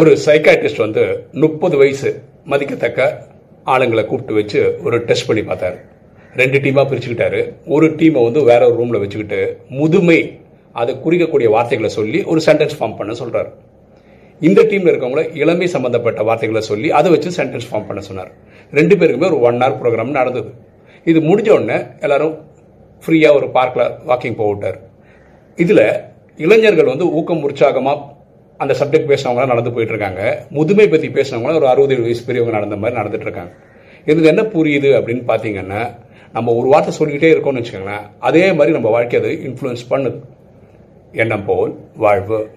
ஒரு சைக்காட்ரிஸ்ட் வந்து முப்பது வயசு மதிக்கத்தக்க ஆளுங்களை கூப்பிட்டு வச்சு ஒரு டெஸ்ட் பண்ணி பார்த்தாரு. ரெண்டு டீமாக பிரிச்சுக்கிட்டாரு. ஒரு டீமை வந்து வேற ஒரு ரூமில் வச்சுக்கிட்டு முதுமை அதை குறிக்கக்கூடிய வார்த்தைகளை சொல்லி ஒரு சென்டென்ஸ் ஃபார்ம் பண்ண சொல்கிறார் இந்த டீமில் இருக்கவங்கள இளமை சம்பந்தப்பட்ட வார்த்தைகளை சொல்லி அதை வச்சு சென்டென்ஸ் ஃபார்ம் பண்ண சொன்னார். ரெண்டு பேருக்குமே ஒரு ஒன் ஹவர் ப்ரோக்ராம் நடந்தது. இது முடிஞ்ச உடனே எல்லாரும் ஃப்ரீயாக ஒரு பார்க்கில் வாக்கிங் போக விட்டார். இதில் இளைஞர்கள் வந்து ஊக்கம் உற்சாகமாக அந்த சப்ஜெக்ட் பேசுனவங்களாம் நடந்து போயிட்டு இருக்காங்க முதுமை பற்றி பேசுனவங்களாம் ஒரு அறுபது வயசு பெரியவங்க நடந்த மாதிரி நடந்துட்டு இருக்காங்க இது என்ன புரியுது அப்படின்னு பார்த்தீங்கன்னா நம்ம ஒரு வார்த்தை சொல்லிக்கிட்டே இருக்கோம்னு வச்சுக்கோங்களேன் அதே மாதிரி நம்ம வாழ்க்கை அது இன்ஃப்ளூயன்ஸ் பண்ணுது. எண்ணம் போல் வாழ்வு.